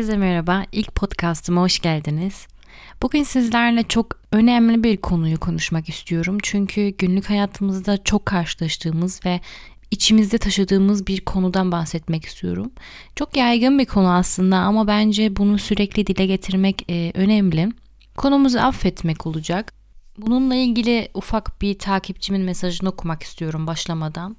Herkese merhaba. İlk podcastıma hoş geldiniz. Bugün sizlerle çok önemli bir konuyu konuşmak istiyorum. Çünkü günlük hayatımızda çok karşılaştığımız ve içimizde taşıdığımız bir konudan bahsetmek istiyorum. Çok yaygın bir konu aslında ama bence bunu sürekli dile getirmek e, önemli. Konumuz affetmek olacak. Bununla ilgili ufak bir takipçimin mesajını okumak istiyorum başlamadan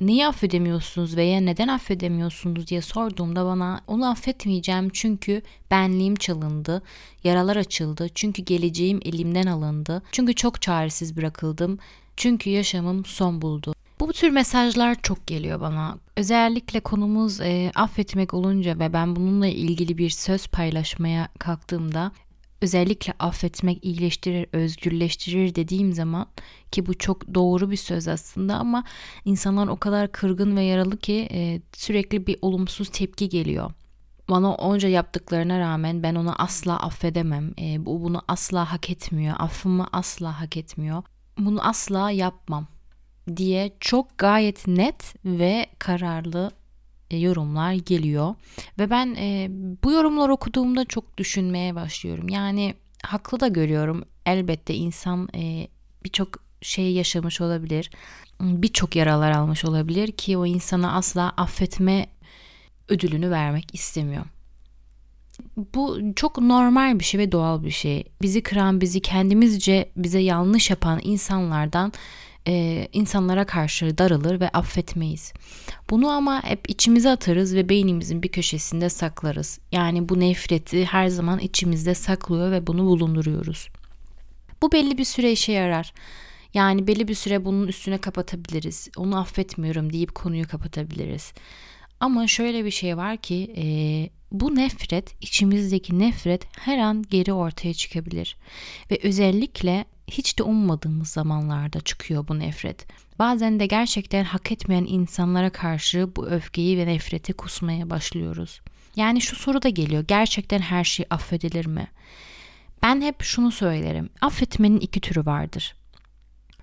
neyi affedemiyorsunuz veya neden affedemiyorsunuz diye sorduğumda bana onu affetmeyeceğim çünkü benliğim çalındı, yaralar açıldı, çünkü geleceğim elimden alındı, çünkü çok çaresiz bırakıldım, çünkü yaşamım son buldu. Bu tür mesajlar çok geliyor bana. Özellikle konumuz e, affetmek olunca ve ben bununla ilgili bir söz paylaşmaya kalktığımda özellikle affetmek iyileştirir, özgürleştirir dediğim zaman ki bu çok doğru bir söz aslında ama insanlar o kadar kırgın ve yaralı ki e, sürekli bir olumsuz tepki geliyor. Bana onca yaptıklarına rağmen ben onu asla affedemem. E, bu bunu asla hak etmiyor. Affımı asla hak etmiyor. Bunu asla yapmam diye çok gayet net ve kararlı yorumlar geliyor ve ben e, bu yorumlar okuduğumda çok düşünmeye başlıyorum. Yani haklı da görüyorum. Elbette insan e, birçok şey yaşamış olabilir. Birçok yaralar almış olabilir ki o insana asla affetme ödülünü vermek istemiyor. Bu çok normal bir şey ve doğal bir şey. Bizi kıran, bizi kendimizce bize yanlış yapan insanlardan e, insanlara karşı darılır ve affetmeyiz. Bunu ama hep içimize atarız ve beynimizin bir köşesinde saklarız. Yani bu nefreti her zaman içimizde saklıyor ve bunu bulunduruyoruz. Bu belli bir süre işe yarar. Yani belli bir süre bunun üstüne kapatabiliriz. Onu affetmiyorum deyip konuyu kapatabiliriz. Ama şöyle bir şey var ki e, bu nefret, içimizdeki nefret her an geri ortaya çıkabilir. Ve özellikle hiç de ummadığımız zamanlarda çıkıyor bu nefret. Bazen de gerçekten hak etmeyen insanlara karşı bu öfkeyi ve nefreti kusmaya başlıyoruz. Yani şu soru da geliyor. Gerçekten her şey affedilir mi? Ben hep şunu söylerim. Affetmenin iki türü vardır.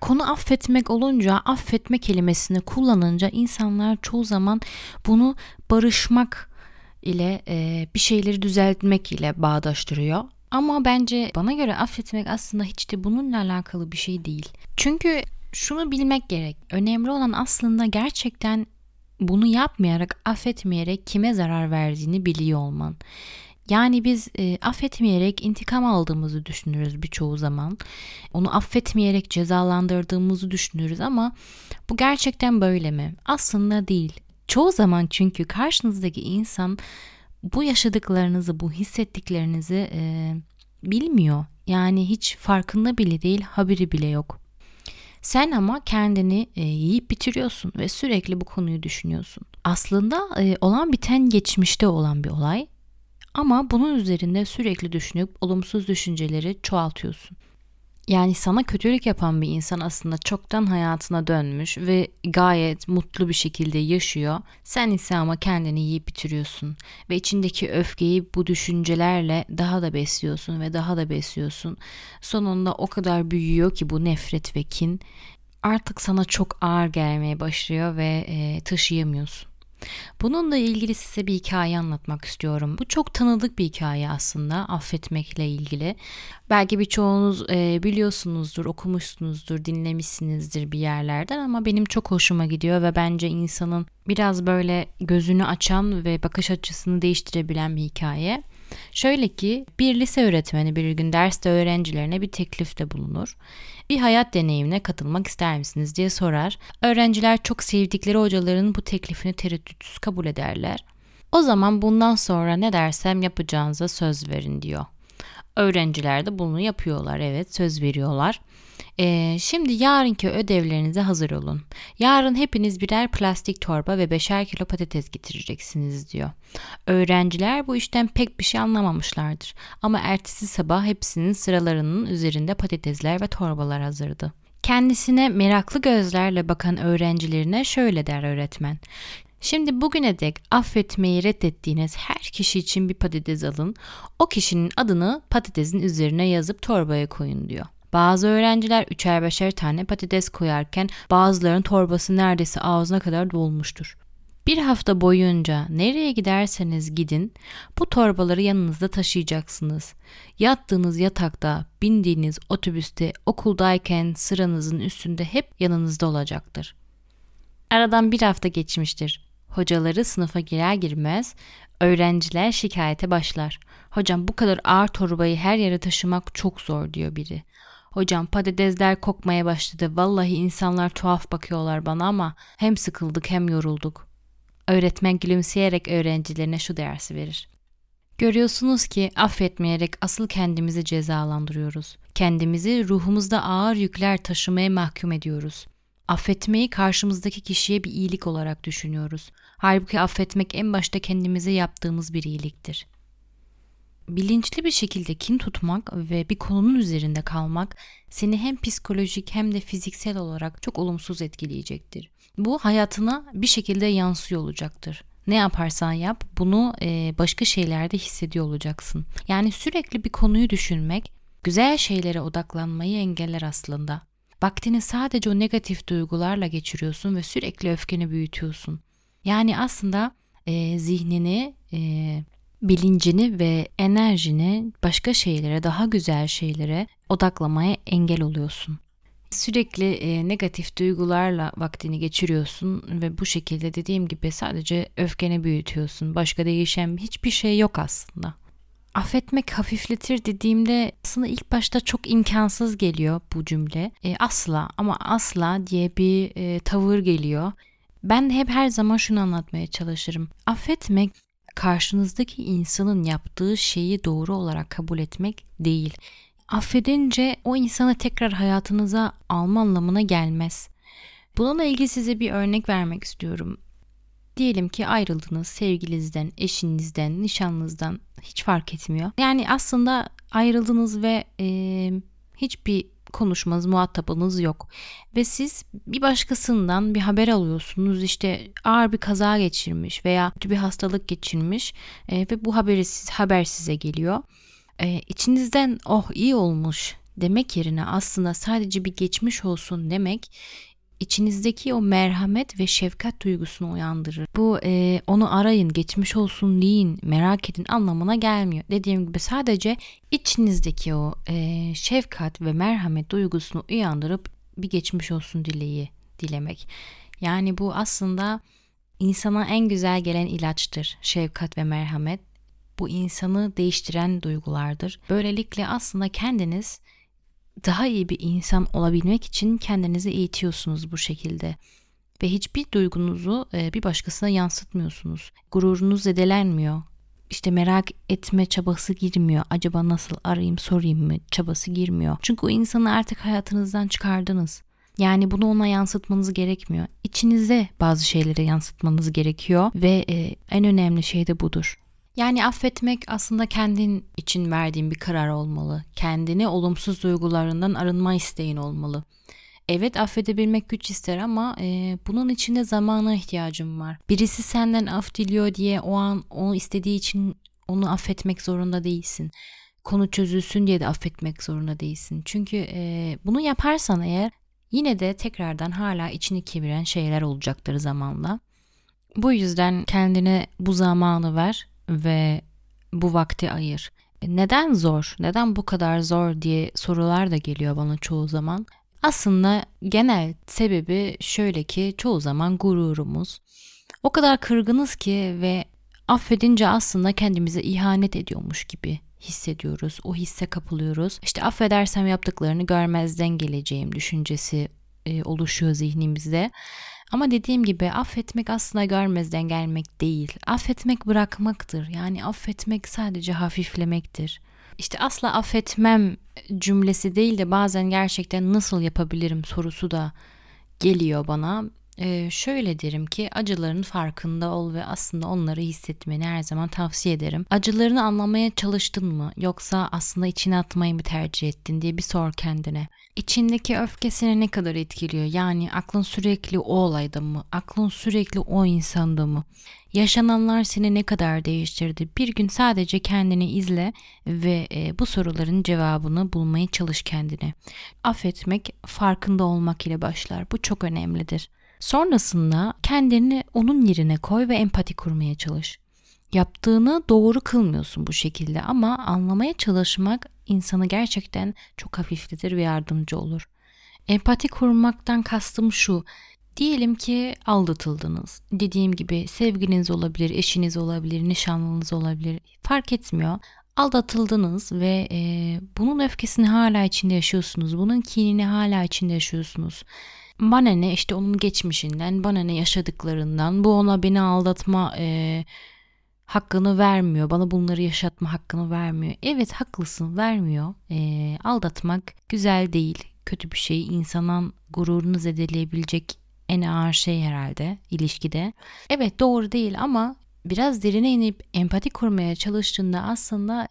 Konu affetmek olunca affetme kelimesini kullanınca insanlar çoğu zaman bunu barışmak ile e, bir şeyleri düzeltmek ile bağdaştırıyor. Ama bence bana göre affetmek aslında hiç de bununla alakalı bir şey değil. Çünkü şunu bilmek gerek. Önemli olan aslında gerçekten bunu yapmayarak, affetmeyerek kime zarar verdiğini biliyor olman. Yani biz e, affetmeyerek intikam aldığımızı düşünürüz birçoğu zaman. Onu affetmeyerek cezalandırdığımızı düşünürüz ama bu gerçekten böyle mi? Aslında değil. Çoğu zaman çünkü karşınızdaki insan bu yaşadıklarınızı, bu hissettiklerinizi e, bilmiyor. Yani hiç farkında bile değil, haberi bile yok. Sen ama kendini e, yiyip bitiriyorsun ve sürekli bu konuyu düşünüyorsun. Aslında e, olan biten geçmişte olan bir olay ama bunun üzerinde sürekli düşünüp olumsuz düşünceleri çoğaltıyorsun. Yani sana kötülük yapan bir insan aslında çoktan hayatına dönmüş ve gayet mutlu bir şekilde yaşıyor. Sen ise ama kendini yiyip bitiriyorsun ve içindeki öfkeyi bu düşüncelerle daha da besliyorsun ve daha da besliyorsun. Sonunda o kadar büyüyor ki bu nefret ve kin artık sana çok ağır gelmeye başlıyor ve e, taşıyamıyorsun. Bununla ilgili size bir hikaye anlatmak istiyorum. Bu çok tanıdık bir hikaye aslında affetmekle ilgili. Belki birçoğunuz e, biliyorsunuzdur, okumuşsunuzdur, dinlemişsinizdir bir yerlerden ama benim çok hoşuma gidiyor ve bence insanın biraz böyle gözünü açan ve bakış açısını değiştirebilen bir hikaye. Şöyle ki bir lise öğretmeni bir gün derste öğrencilerine bir teklifte bulunur. Bir hayat deneyimine katılmak ister misiniz diye sorar. Öğrenciler çok sevdikleri hocaların bu teklifini tereddütsüz kabul ederler. O zaman bundan sonra ne dersem yapacağınıza söz verin diyor. Öğrenciler de bunu yapıyorlar evet söz veriyorlar. Ee, şimdi yarınki ödevlerinize hazır olun. Yarın hepiniz birer plastik torba ve beşer kilo patates getireceksiniz diyor. Öğrenciler bu işten pek bir şey anlamamışlardır. Ama ertesi sabah hepsinin sıralarının üzerinde patatesler ve torbalar hazırdı. Kendisine meraklı gözlerle bakan öğrencilerine şöyle der öğretmen. Şimdi bugüne dek affetmeyi reddettiğiniz her kişi için bir patates alın. O kişinin adını patatesin üzerine yazıp torbaya koyun diyor. Bazı öğrenciler üçer beşer tane patates koyarken bazılarının torbası neredeyse ağzına kadar dolmuştur. Bir hafta boyunca nereye giderseniz gidin bu torbaları yanınızda taşıyacaksınız. Yattığınız yatakta, bindiğiniz otobüste, okuldayken sıranızın üstünde hep yanınızda olacaktır. Aradan bir hafta geçmiştir. Hocaları sınıfa girer girmez öğrenciler şikayete başlar. Hocam bu kadar ağır torbayı her yere taşımak çok zor diyor biri. Hocam patatesler kokmaya başladı. Vallahi insanlar tuhaf bakıyorlar bana ama hem sıkıldık hem yorulduk. Öğretmen gülümseyerek öğrencilerine şu dersi verir. Görüyorsunuz ki affetmeyerek asıl kendimizi cezalandırıyoruz. Kendimizi ruhumuzda ağır yükler taşımaya mahkum ediyoruz. Affetmeyi karşımızdaki kişiye bir iyilik olarak düşünüyoruz. Halbuki affetmek en başta kendimize yaptığımız bir iyiliktir. Bilinçli bir şekilde kin tutmak ve bir konunun üzerinde kalmak seni hem psikolojik hem de fiziksel olarak çok olumsuz etkileyecektir. Bu hayatına bir şekilde yansıyor olacaktır. Ne yaparsan yap bunu başka şeylerde hissediyor olacaksın. Yani sürekli bir konuyu düşünmek güzel şeylere odaklanmayı engeller aslında. Vaktini sadece o negatif duygularla geçiriyorsun ve sürekli öfkeni büyütüyorsun. Yani aslında e, zihnini, e, bilincini ve enerjini başka şeylere, daha güzel şeylere odaklamaya engel oluyorsun. Sürekli e, negatif duygularla vaktini geçiriyorsun ve bu şekilde dediğim gibi sadece öfkeni büyütüyorsun. Başka değişen hiçbir şey yok aslında affetmek hafifletir dediğimde aslında ilk başta çok imkansız geliyor bu cümle. E, asla ama asla diye bir e, tavır geliyor. Ben hep her zaman şunu anlatmaya çalışırım. Affetmek karşınızdaki insanın yaptığı şeyi doğru olarak kabul etmek değil. Affedince o insanı tekrar hayatınıza alma anlamına gelmez. Bununla ilgili size bir örnek vermek istiyorum. Diyelim ki ayrıldınız sevgilinizden, eşinizden, nişanlınızdan hiç fark etmiyor. Yani aslında ayrıldınız ve e, hiçbir konuşmanız, muhatabınız yok. Ve siz bir başkasından bir haber alıyorsunuz. İşte ağır bir kaza geçirmiş veya kötü bir hastalık geçirmiş e, ve bu haberi siz, haber size geliyor. E, içinizden oh iyi olmuş demek yerine aslında sadece bir geçmiş olsun demek içinizdeki o merhamet ve şefkat duygusunu uyandırır. Bu e, onu arayın, geçmiş olsun deyin, merak edin anlamına gelmiyor. Dediğim gibi sadece içinizdeki o e, şefkat ve merhamet duygusunu uyandırıp bir geçmiş olsun dileği dilemek. Yani bu aslında insana en güzel gelen ilaçtır. Şefkat ve merhamet. Bu insanı değiştiren duygulardır. Böylelikle aslında kendiniz daha iyi bir insan olabilmek için kendinizi eğitiyorsunuz bu şekilde. Ve hiçbir duygunuzu e, bir başkasına yansıtmıyorsunuz. Gururunuz zedelenmiyor. İşte merak etme çabası girmiyor. Acaba nasıl arayayım sorayım mı çabası girmiyor. Çünkü o insanı artık hayatınızdan çıkardınız. Yani bunu ona yansıtmanız gerekmiyor. İçinize bazı şeyleri yansıtmanız gerekiyor ve e, en önemli şey de budur. Yani affetmek aslında kendin için verdiğin bir karar olmalı. Kendini olumsuz duygularından arınma isteğin olmalı. Evet affedebilmek güç ister ama e, bunun için de zamana ihtiyacım var. Birisi senden af diliyor diye o an onu istediği için onu affetmek zorunda değilsin. Konu çözülsün diye de affetmek zorunda değilsin. Çünkü e, bunu yaparsan eğer yine de tekrardan hala içini kemiren şeyler olacaktır zamanla. Bu yüzden kendine bu zamanı ver ve bu vakti ayır. E, neden zor? Neden bu kadar zor diye sorular da geliyor bana çoğu zaman. Aslında genel sebebi şöyle ki çoğu zaman gururumuz. O kadar kırgınız ki ve affedince aslında kendimize ihanet ediyormuş gibi hissediyoruz. O hisse kapılıyoruz. İşte affedersem yaptıklarını görmezden geleceğim düşüncesi e, oluşuyor zihnimizde. Ama dediğim gibi affetmek aslında görmezden gelmek değil. Affetmek bırakmaktır. Yani affetmek sadece hafiflemektir. İşte asla affetmem cümlesi değil de bazen gerçekten nasıl yapabilirim sorusu da geliyor bana. Ee, şöyle derim ki acıların farkında ol ve aslında onları hissetmeni her zaman tavsiye ederim. Acılarını anlamaya çalıştın mı yoksa aslında içine atmayı mı tercih ettin diye bir sor kendine. İçindeki öfkesini ne kadar etkiliyor? Yani aklın sürekli o olayda mı? Aklın sürekli o insanda mı? Yaşananlar seni ne kadar değiştirdi? Bir gün sadece kendini izle ve e, bu soruların cevabını bulmaya çalış kendine. Affetmek farkında olmak ile başlar. Bu çok önemlidir. Sonrasında kendini onun yerine koy ve empati kurmaya çalış. Yaptığını doğru kılmıyorsun bu şekilde ama anlamaya çalışmak insanı gerçekten çok hafifletir ve yardımcı olur. Empati kurmaktan kastım şu. Diyelim ki aldatıldınız. Dediğim gibi sevgiliniz olabilir, eşiniz olabilir, nişanlınız olabilir. Fark etmiyor. Aldatıldınız ve e, bunun öfkesini hala içinde yaşıyorsunuz. Bunun kinini hala içinde yaşıyorsunuz. Bana ne işte onun geçmişinden, bana ne yaşadıklarından, bu ona beni aldatma e, hakkını vermiyor. Bana bunları yaşatma hakkını vermiyor. Evet haklısın vermiyor. E, aldatmak güzel değil, kötü bir şey. İnsanın gururunu zedeleyebilecek en ağır şey herhalde ilişkide. Evet doğru değil ama biraz derine inip empati kurmaya çalıştığında aslında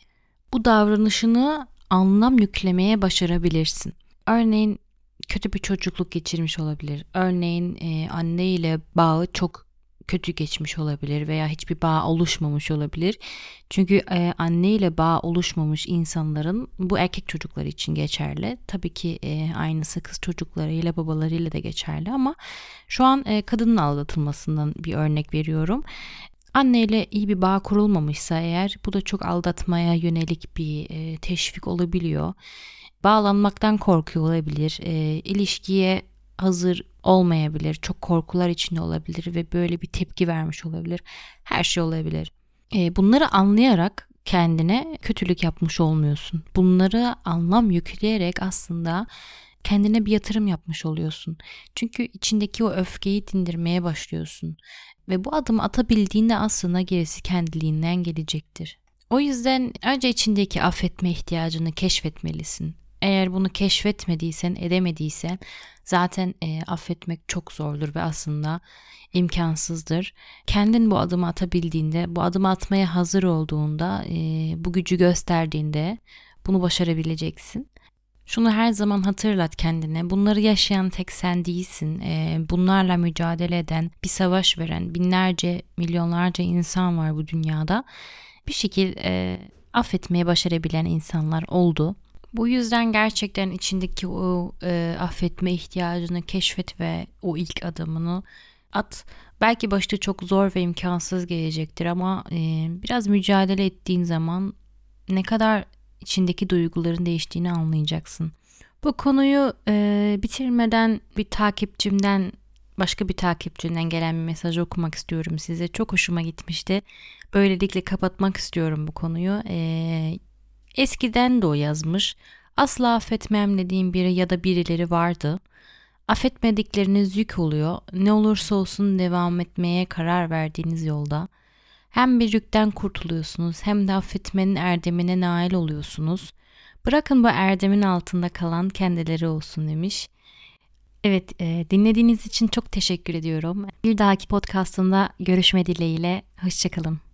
bu davranışını anlam yüklemeye başarabilirsin. Örneğin kötü bir çocukluk geçirmiş olabilir. Örneğin e, anne ile bağı çok kötü geçmiş olabilir veya hiçbir bağ oluşmamış olabilir. Çünkü e, anne ile bağ oluşmamış insanların bu erkek çocukları için geçerli. Tabii ki e, aynısı kız çocuklarıyla babalarıyla da geçerli ama şu an e, kadının aldatılmasından bir örnek veriyorum. Anneyle iyi bir bağ kurulmamışsa eğer bu da çok aldatmaya yönelik bir e, teşvik olabiliyor. Bağlanmaktan korkuyor olabilir. E, ilişkiye hazır olmayabilir. Çok korkular içinde olabilir ve böyle bir tepki vermiş olabilir. Her şey olabilir. E, bunları anlayarak kendine kötülük yapmış olmuyorsun. Bunları anlam yükleyerek aslında kendine bir yatırım yapmış oluyorsun. Çünkü içindeki o öfkeyi dindirmeye başlıyorsun. Ve bu adımı atabildiğinde aslında gerisi kendiliğinden gelecektir. O yüzden önce içindeki affetme ihtiyacını keşfetmelisin. Eğer bunu keşfetmediysen, edemediysen zaten e, affetmek çok zordur ve aslında imkansızdır. Kendin bu adımı atabildiğinde, bu adımı atmaya hazır olduğunda, e, bu gücü gösterdiğinde bunu başarabileceksin. Şunu her zaman hatırlat kendine. Bunları yaşayan tek sen değilsin. E, bunlarla mücadele eden, bir savaş veren binlerce, milyonlarca insan var bu dünyada. Bir şekilde e, affetmeye başarabilen insanlar oldu. Bu yüzden gerçekten içindeki o e, affetme ihtiyacını keşfet ve o ilk adımını at. Belki başta çok zor ve imkansız gelecektir ama e, biraz mücadele ettiğin zaman ne kadar içindeki duyguların değiştiğini anlayacaksın. Bu konuyu e, bitirmeden bir takipçimden başka bir takipçinden gelen bir mesaj okumak istiyorum size. Çok hoşuma gitmişti. Böylelikle kapatmak istiyorum bu konuyu. E, eskiden de o yazmış. Asla affetmem dediğim biri ya da birileri vardı. Affetmedikleriniz yük oluyor. Ne olursa olsun devam etmeye karar verdiğiniz yolda. Hem bir yükten kurtuluyorsunuz hem de affetmenin erdemine nail oluyorsunuz. Bırakın bu erdemin altında kalan kendileri olsun demiş. Evet e, dinlediğiniz için çok teşekkür ediyorum. Bir dahaki podcastımda görüşme dileğiyle. Hoşçakalın.